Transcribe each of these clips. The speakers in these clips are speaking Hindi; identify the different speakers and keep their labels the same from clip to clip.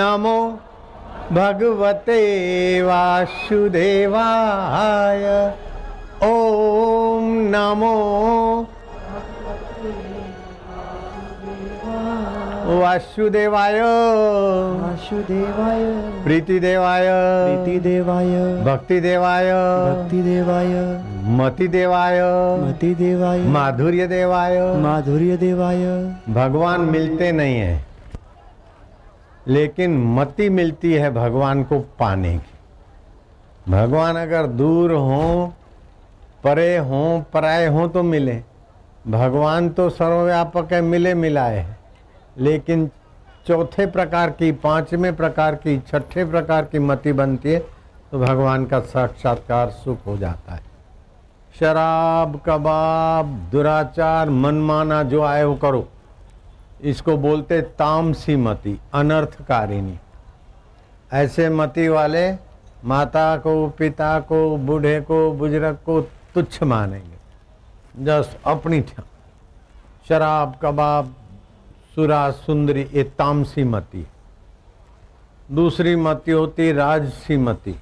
Speaker 1: नमो भगवते वासुदेवाय। ओम नमो वासुदेवाय।
Speaker 2: वासुदेवाय।
Speaker 1: प्रीतिदेवाय।
Speaker 2: प्रीतिदेवाय।
Speaker 1: भक्तिदेवाय।
Speaker 2: भक्तिदेवाय।
Speaker 1: मतिदेवाय।
Speaker 2: मतिदेवाय।
Speaker 1: माधुर्य देवाय
Speaker 2: माधुर्य देवाय
Speaker 1: भगवान मिलते नहीं है। लेकिन मति मिलती है भगवान को पाने की। भगवान अगर दूर हो, परे हो, पराए हो तो मिले। भगवान तो सर्वव्यापक है, मिले मिलाए है। लेकिन चौथे प्रकार की, पाँचवें प्रकार की, छठे प्रकार की मति बनती है तो भगवान का साक्षात्कार सुख हो जाता है। शराब, कबाब, दुराचार, मनमाना जो आए वो करो। इसको बोलते तामसी मति, अनर्थकारिणी। ऐसे मति वाले माता को, पिता को, बूढ़े को, बुज़ुर्ग को तुच्छ मानेंगे। जस्ट अपनी शराब, कबाब, सुरा, सुंदरी, ये तामसी मति। दूसरी मति होती राजसी मति।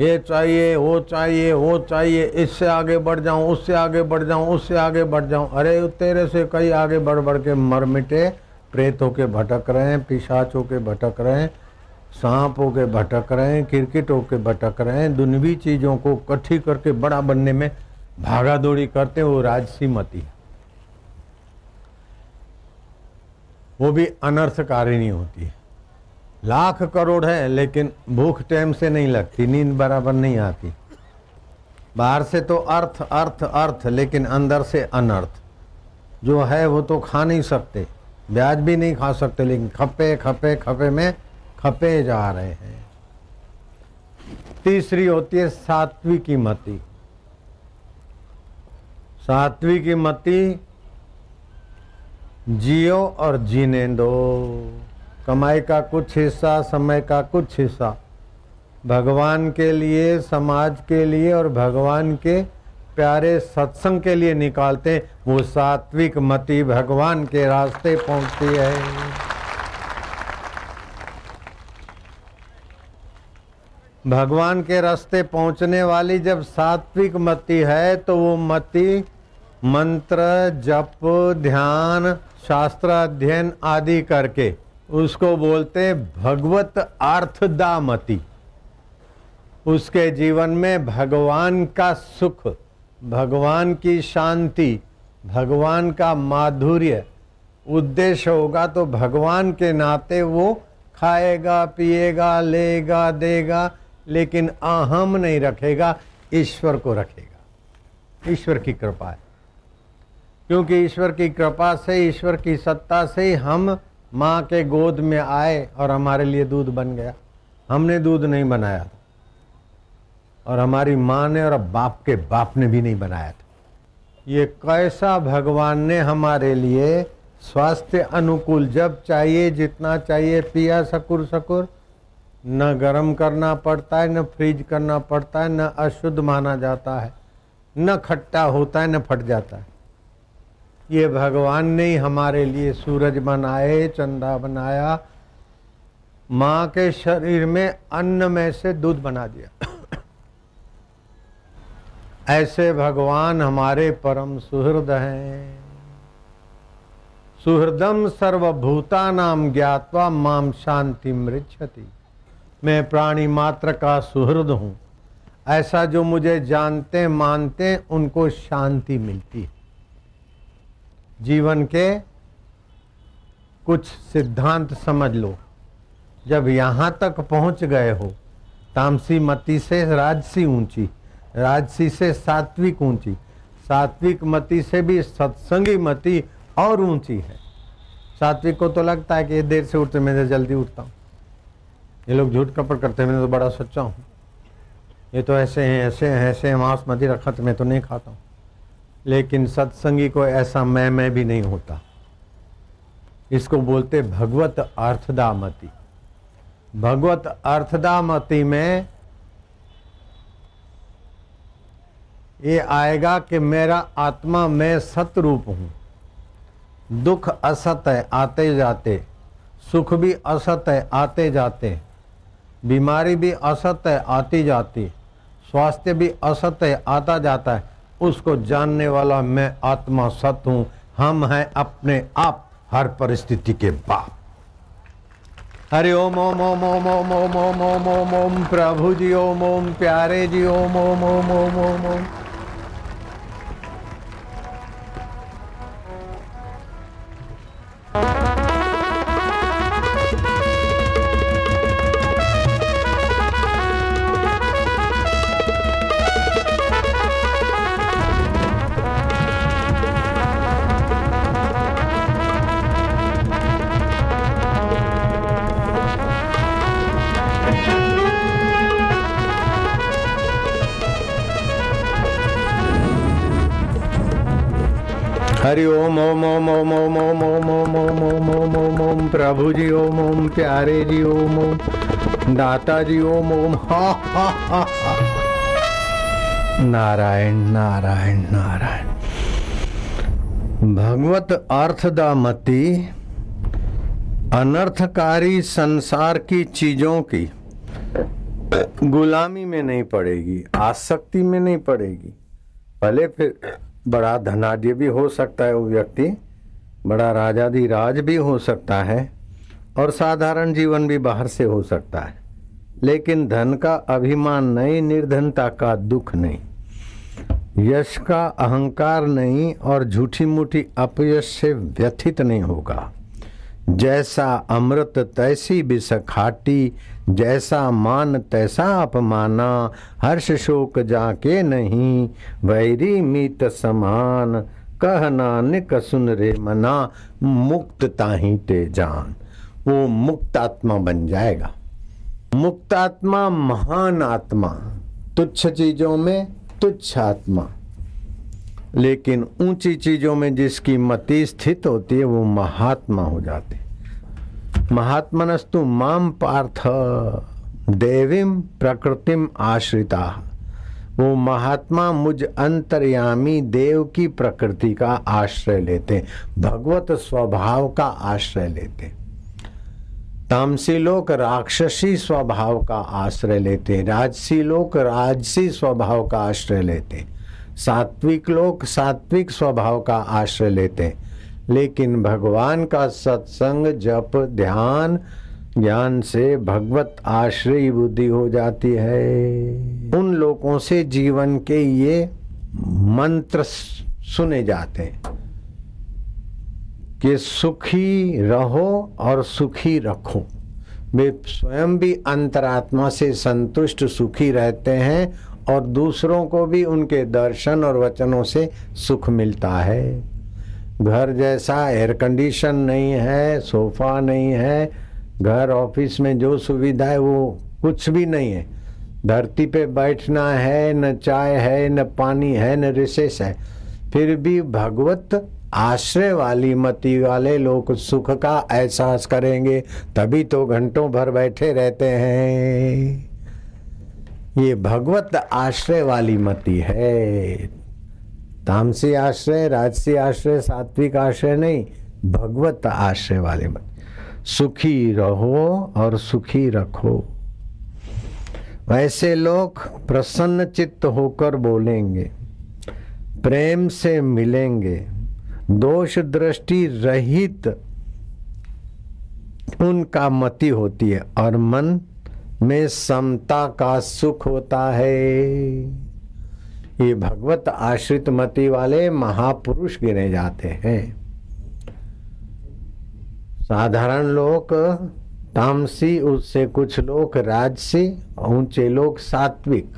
Speaker 1: ये चाहिए, वो चाहिए वो चाहिए, इससे आगे बढ़ जाऊँ, उससे आगे बढ़ जाऊँ, उससे आगे बढ़ जाऊँ। अरे तेरे से कई आगे बढ़ बढ़ के मर मिटे। प्रेत होके भटक रहे हैं पिशाच होके भटक रहे हैं सांप होके भटक रहे हैं क्रिकेट होके भटक रहे हैं दुनवी चीज़ों को इकट्ठी करके बड़ा बनने में भागा दौड़ी करते वो राजसी मती वो भी अनर्थकारिणी होती है। लाख करोड़ है, लेकिन भूख टाइम से नहीं लगती, नींद बराबर नहीं आती। बाहर से तो अर्थ अर्थ अर्थ, लेकिन अंदर से अनर्थ। जो है वो तो खा नहीं सकते, ब्याज भी नहीं खा सकते, लेकिन खपे खपे खपे में खपे जा रहे हैं। तीसरी होती है सात्विकी मति। सात्विकी मति जियो और जीने दो। कमाई का कुछ हिस्सा, समय का कुछ हिस्सा। भगवान के लिए, समाज के लिए और भगवान के प्यारे सत्संग के लिए निकालते वो सात्विक मति भगवान के रास्ते पहुँचती है। भगवान के रास्ते पहुँचने वाली जब सात्विक मति है तो वो मति मंत्र, जप, ध्यान शास्त्र अध्ययन आदि करके उसको बोलते भगवत अर्थदामति उसके जीवन में भगवान का सुख, भगवान की शांति, भगवान का माधुर्य, उद्देश्य होगा तो भगवान के नाते वो खाएगा, पिएगा, लेगा, देगा, लेकिन अहम नहीं रखेगा, ईश्वर को रखेगा। ईश्वर की कृपा है। क्योंकि ईश्वर की कृपा से, ईश्वर की सत्ता से ही हम माँ के गोद में आए और हमारे लिए दूध बन गया। हमने दूध नहीं बनाया था। और हमारी माँ ने और बाप के बाप ने भी नहीं बनाया था। ये कैसा भगवान ने हमारे लिए स्वास्थ्य अनुकूल जब चाहिए, जितना चाहिए, पिया सकुर सकुर। न गर्म करना पड़ता है, न फ्रीज करना पड़ता है, न अशुद्ध माना जाता है। न खट्टा होता है, न फट जाता है। ये भगवान ने ही हमारे लिए सूरज बनाए, चंदा बनाया, माँ के शरीर में अन्न में से दूध बना दिया। ऐसे भगवान हमारे परम सुहृद हैं। सुहृदम सर्वभूता नाम ज्ञातवा माम शांति मृक्षति मैं प्राणी मात्र का सुहृद हूँ। ऐसा जो मुझे जानते, मानते, उनको शांति मिलती है। जीवन के कुछ सिद्धांत समझ लो। जब यहाँ तक पहुँच गए हो, तामसी मति से राजसी ऊँची, राजसी से सात्विक ऊँची, सात्विक मति से भी सत्संगी मति और ऊँची है। सात्विक को तो लगता है कि ये देर से उठते मैं जल्दी उठता हूँ। ये लोग झूठ कपट करते मैं तो बड़ा सच्चा हूँ। ये तो ऐसे हैं ऐसे हैं ऐसे हैं मांस रखा तो मैं तो नहीं खाता हूँ। लेकिन सत्संगी को ऐसा मैं मैं भी नहीं होता। इसको बोलते भगवत अर्थदामति। भगवत अर्थदामति में ये आएगा कि मेरा आत्मा, मैं सत रूप हूँ। दुख असत है, आते जाते। सुख भी असत है, आते जाते। बीमारी भी असत है, आती जाती। स्वास्थ्य भी असत है, आता जाता है। उसको जानने वाला मैं आत्मा सत हूँ हम हैं अपने आप हर परिस्थिति के बाप हरि ओम ओम ओम ओम ओम ओम ओम ओम ओम प्रभु जी ओम ओम प्यारे जी ओम ओम ओम ओम ओम ओम हरि ओम ओम ओम ओम ओम ओम ओम ओम ओम ओम ओम ओम ओम प्रभु जी ओम ओम प्यारे जी ओम ओम दाता जी ओम ओम हा हा हा हा नारायण नारायण नारायण भगवत अर्थदामती अनर्थकारी संसार की चीज़ों की गुलामी में नहीं पड़ेगी आसक्ति में नहीं पड़ेगी भले फिर बड़ा धनाढ्य भी हो सकता है वो व्यक्ति, बड़ा राजाधिराज भी हो सकता है और साधारण जीवन भी बाहर से हो सकता है। लेकिन धन का अभिमान नहीं, निर्धनता का दुख नहीं, यश का अहंकार नहीं और झूठी मूठी अपयश से व्यथित नहीं होगा। जैसा अमृत, तैसी बिस खाटी जैसा मान, तैसा अपमाना, हर्ष शोक जाके नहीं, वैरी मीत समान, कह नानक सुन रे मना, मुक्त ताही ते जान। वो मुक्त आत्मा बन जाएगा। मुक्त आत्मा महान आत्मा, तुच्छ चीज़ों में तुच्छ आत्मा। लेकिन ऊँची चीज़ों में जिसकी मति स्थित होती है, वो महात्मा हो जाते। महात्मनस्तु माम पार्थ देवीम प्रकृतिम आश्रिता। वो महात्मा मुझ अंतर्यामी देव की प्रकृति का आश्रय लेते, भगवत स्वभाव का आश्रय लेते। तामसी लोग राक्षसी स्वभाव का आश्रय लेते, राजसी लोक राजसी स्वभाव का आश्रय लेते, सात्विक लोक सात्विक स्वभाव का आश्रय लेते। लेकिन भगवान का सत्संग जप, ध्यान, ज्ञान से भगवत आश्रय बुद्धि हो जाती है। उन लोगों से जीवन के ये मंत्र सुने जाते हैं कि सुखी रहो और सुखी रखो। वे स्वयं भी अंतरात्मा से संतुष्ट, सुखी रहते हैं और दूसरों को भी उनके दर्शन और वचनों से सुख मिलता है। घर जैसा एयर कंडीशन नहीं है सोफा नहीं है, घर ऑफ़िस में जो सुविधा है वो कुछ भी नहीं है। धरती पे बैठना है, न चाय है, न पानी है, न रिसेस है। फिर भी भगवत आश्रय वाली मति वाले लोग सुख का एहसास करेंगे, तभी तो घंटों भर बैठे रहते हैं। ये भगवत आश्रय वाली मति है। तामसी आश्रय राजसी आश्रय, सात्विक आश्रय नहीं, भगवत आश्रय वाले मत सुखी रहो और सुखी रखो। वैसे लोग प्रसन्न चित्त होकर बोलेंगे, प्रेम से मिलेंगे, दोष दृष्टि रहित उनका मति होती है और मन में समता का सुख होता है। ये भगवत आश्रित मति वाले महापुरुष गिने जाते हैं। साधारण लोग तामसी, उससे कुछ लोग राजसी, ऊँचे लोग सात्विक।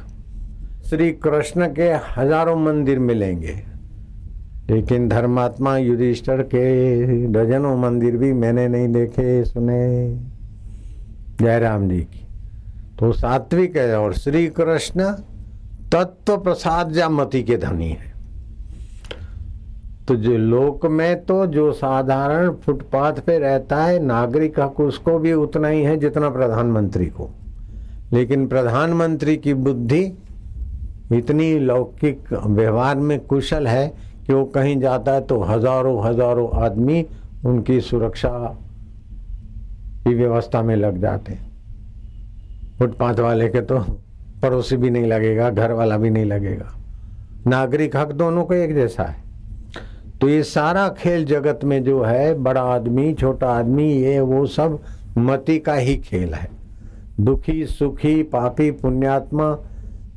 Speaker 1: श्री कृष्ण के हज़ारों मंदिर मिलेंगे। लेकिन धर्मात्मा युधिष्ठर के डजनों मंदिर भी मैंने नहीं देखे, सुने। जयराम जी की। तो सात्विक है और श्री कृष्ण तत्व प्रसाद जामति के धनी है। तो जो लोक में तो जो साधारण फुटपाथ पे रहता है, नागरिक हक उसको भी उतना ही है जितना प्रधानमंत्री को। लेकिन प्रधानमंत्री की बुद्धि इतनी लौकिक व्यवहार में कुशल है कि वो कहीं जाता है तो हज़ारों हज़ारों आदमी उनकी सुरक्षा की व्यवस्था में लग जाते फुटपाथ वाले के तो पड़ोसी भी नहीं लगेगा घर वाला भी नहीं लगेगा। नागरिक हक दोनों का एक जैसा है। तो ये सारा खेल जगत में जो है, बड़ा आदमी, छोटा आदमी, ये वो सब मति का ही खेल है। दुखी, सुखी, पापी, पुण्यात्मा,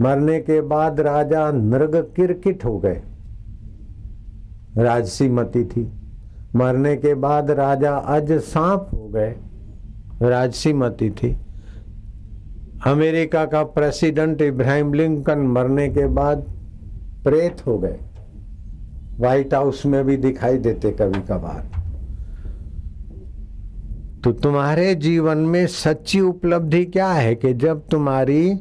Speaker 1: मरने के बाद राजा नृग किरकिट हो गए। राजसी मति थी। मरने के बाद राजा अज सांप हो गए। राजसी मति थी। अमेरिका का प्रेसिडेंट इब्राहिम लिंकन मरने के बाद प्रेत हो गए। व्हाइट हाउस में भी दिखाई देते कभी कभार। तो तुम्हारे जीवन में सच्ची उपलब्धि क्या है कि जब तुम्हारी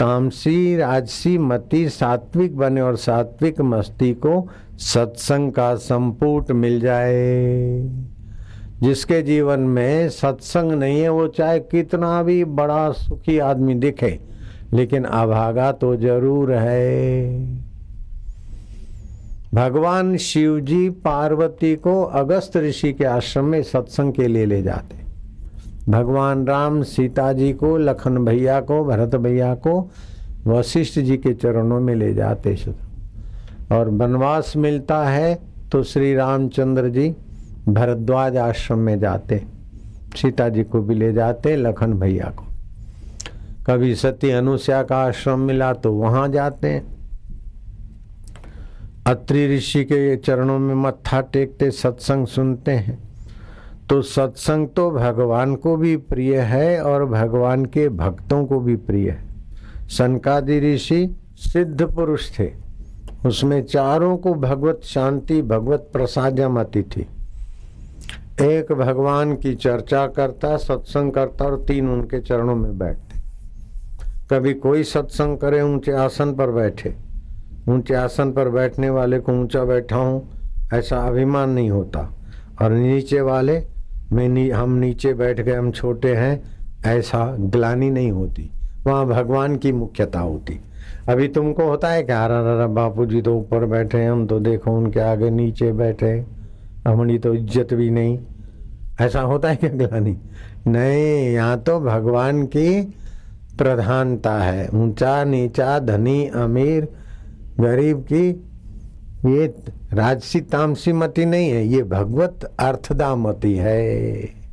Speaker 1: तामसी, राजसी, मति, सात्विक बने और सात्विक मस्ती को सत्संग का संपुट मिल जाए? जिसके जीवन में सत्संग नहीं है, वो चाहे कितना भी बड़ा सुखी आदमी दिखे, लेकिन अभागा तो ज़रूर है। भगवान शिव जी पार्वती को अगस्त ऋषि के आश्रम में सत्संग के लिए ले जाते। भगवान राम सीता जी को, लखन भैया को, भरत भैया को वशिष्ठ जी के चरणों में ले जाते और वनवास मिलता है तो श्री रामचंद्र जी भरद्वाज आश्रम में जाते। सीता जी को भी ले जाते, लखन भैया को। कभी सती अनुष्या का आश्रम मिला तो वहाँ जाते। अत्रि ऋषि के चरणों में मत्था टेकते, सत्संग सुनते हैं। तो सत्संग तो भगवान को भी प्रिय है और भगवान के भक्तों को भी प्रिय है। सनकादि ऋषि सिद्ध पुरुष थे। उसमें चारों को भगवत शांति, भगवत प्रसादमति थी एक भगवान की चर्चा करता सत्संग करता और तीन उनके चरणों में बैठते। कभी कोई सत्संग करे ऊँचे आसन पर बैठे। ऊँचे आसन पर बैठने वाले को ऊँचा बैठा हूँ ऐसा अभिमान नहीं होता। और नीचे वाले में नी, हम नीचे बैठ गए हम छोटे हैं ऐसा ग्लानी नहीं होती। वहाँ भगवान की मुख्यता होती। अभी तुमको होता है क्या अरे बापू जी तो ऊपर बैठे हम तो देखो उनके आगे नीचे बैठे हमारी तो इज़्ज़त भी नहीं। ऐसा होता है क्या ग्लानी? नहीं, यहाँ तो भगवान की प्रधानता है। ऊँचा, नीचा, धनी, अमीर, गरीब की ये राजसी तामसी मती नहीं है, ये भगवत अर्थदामती है।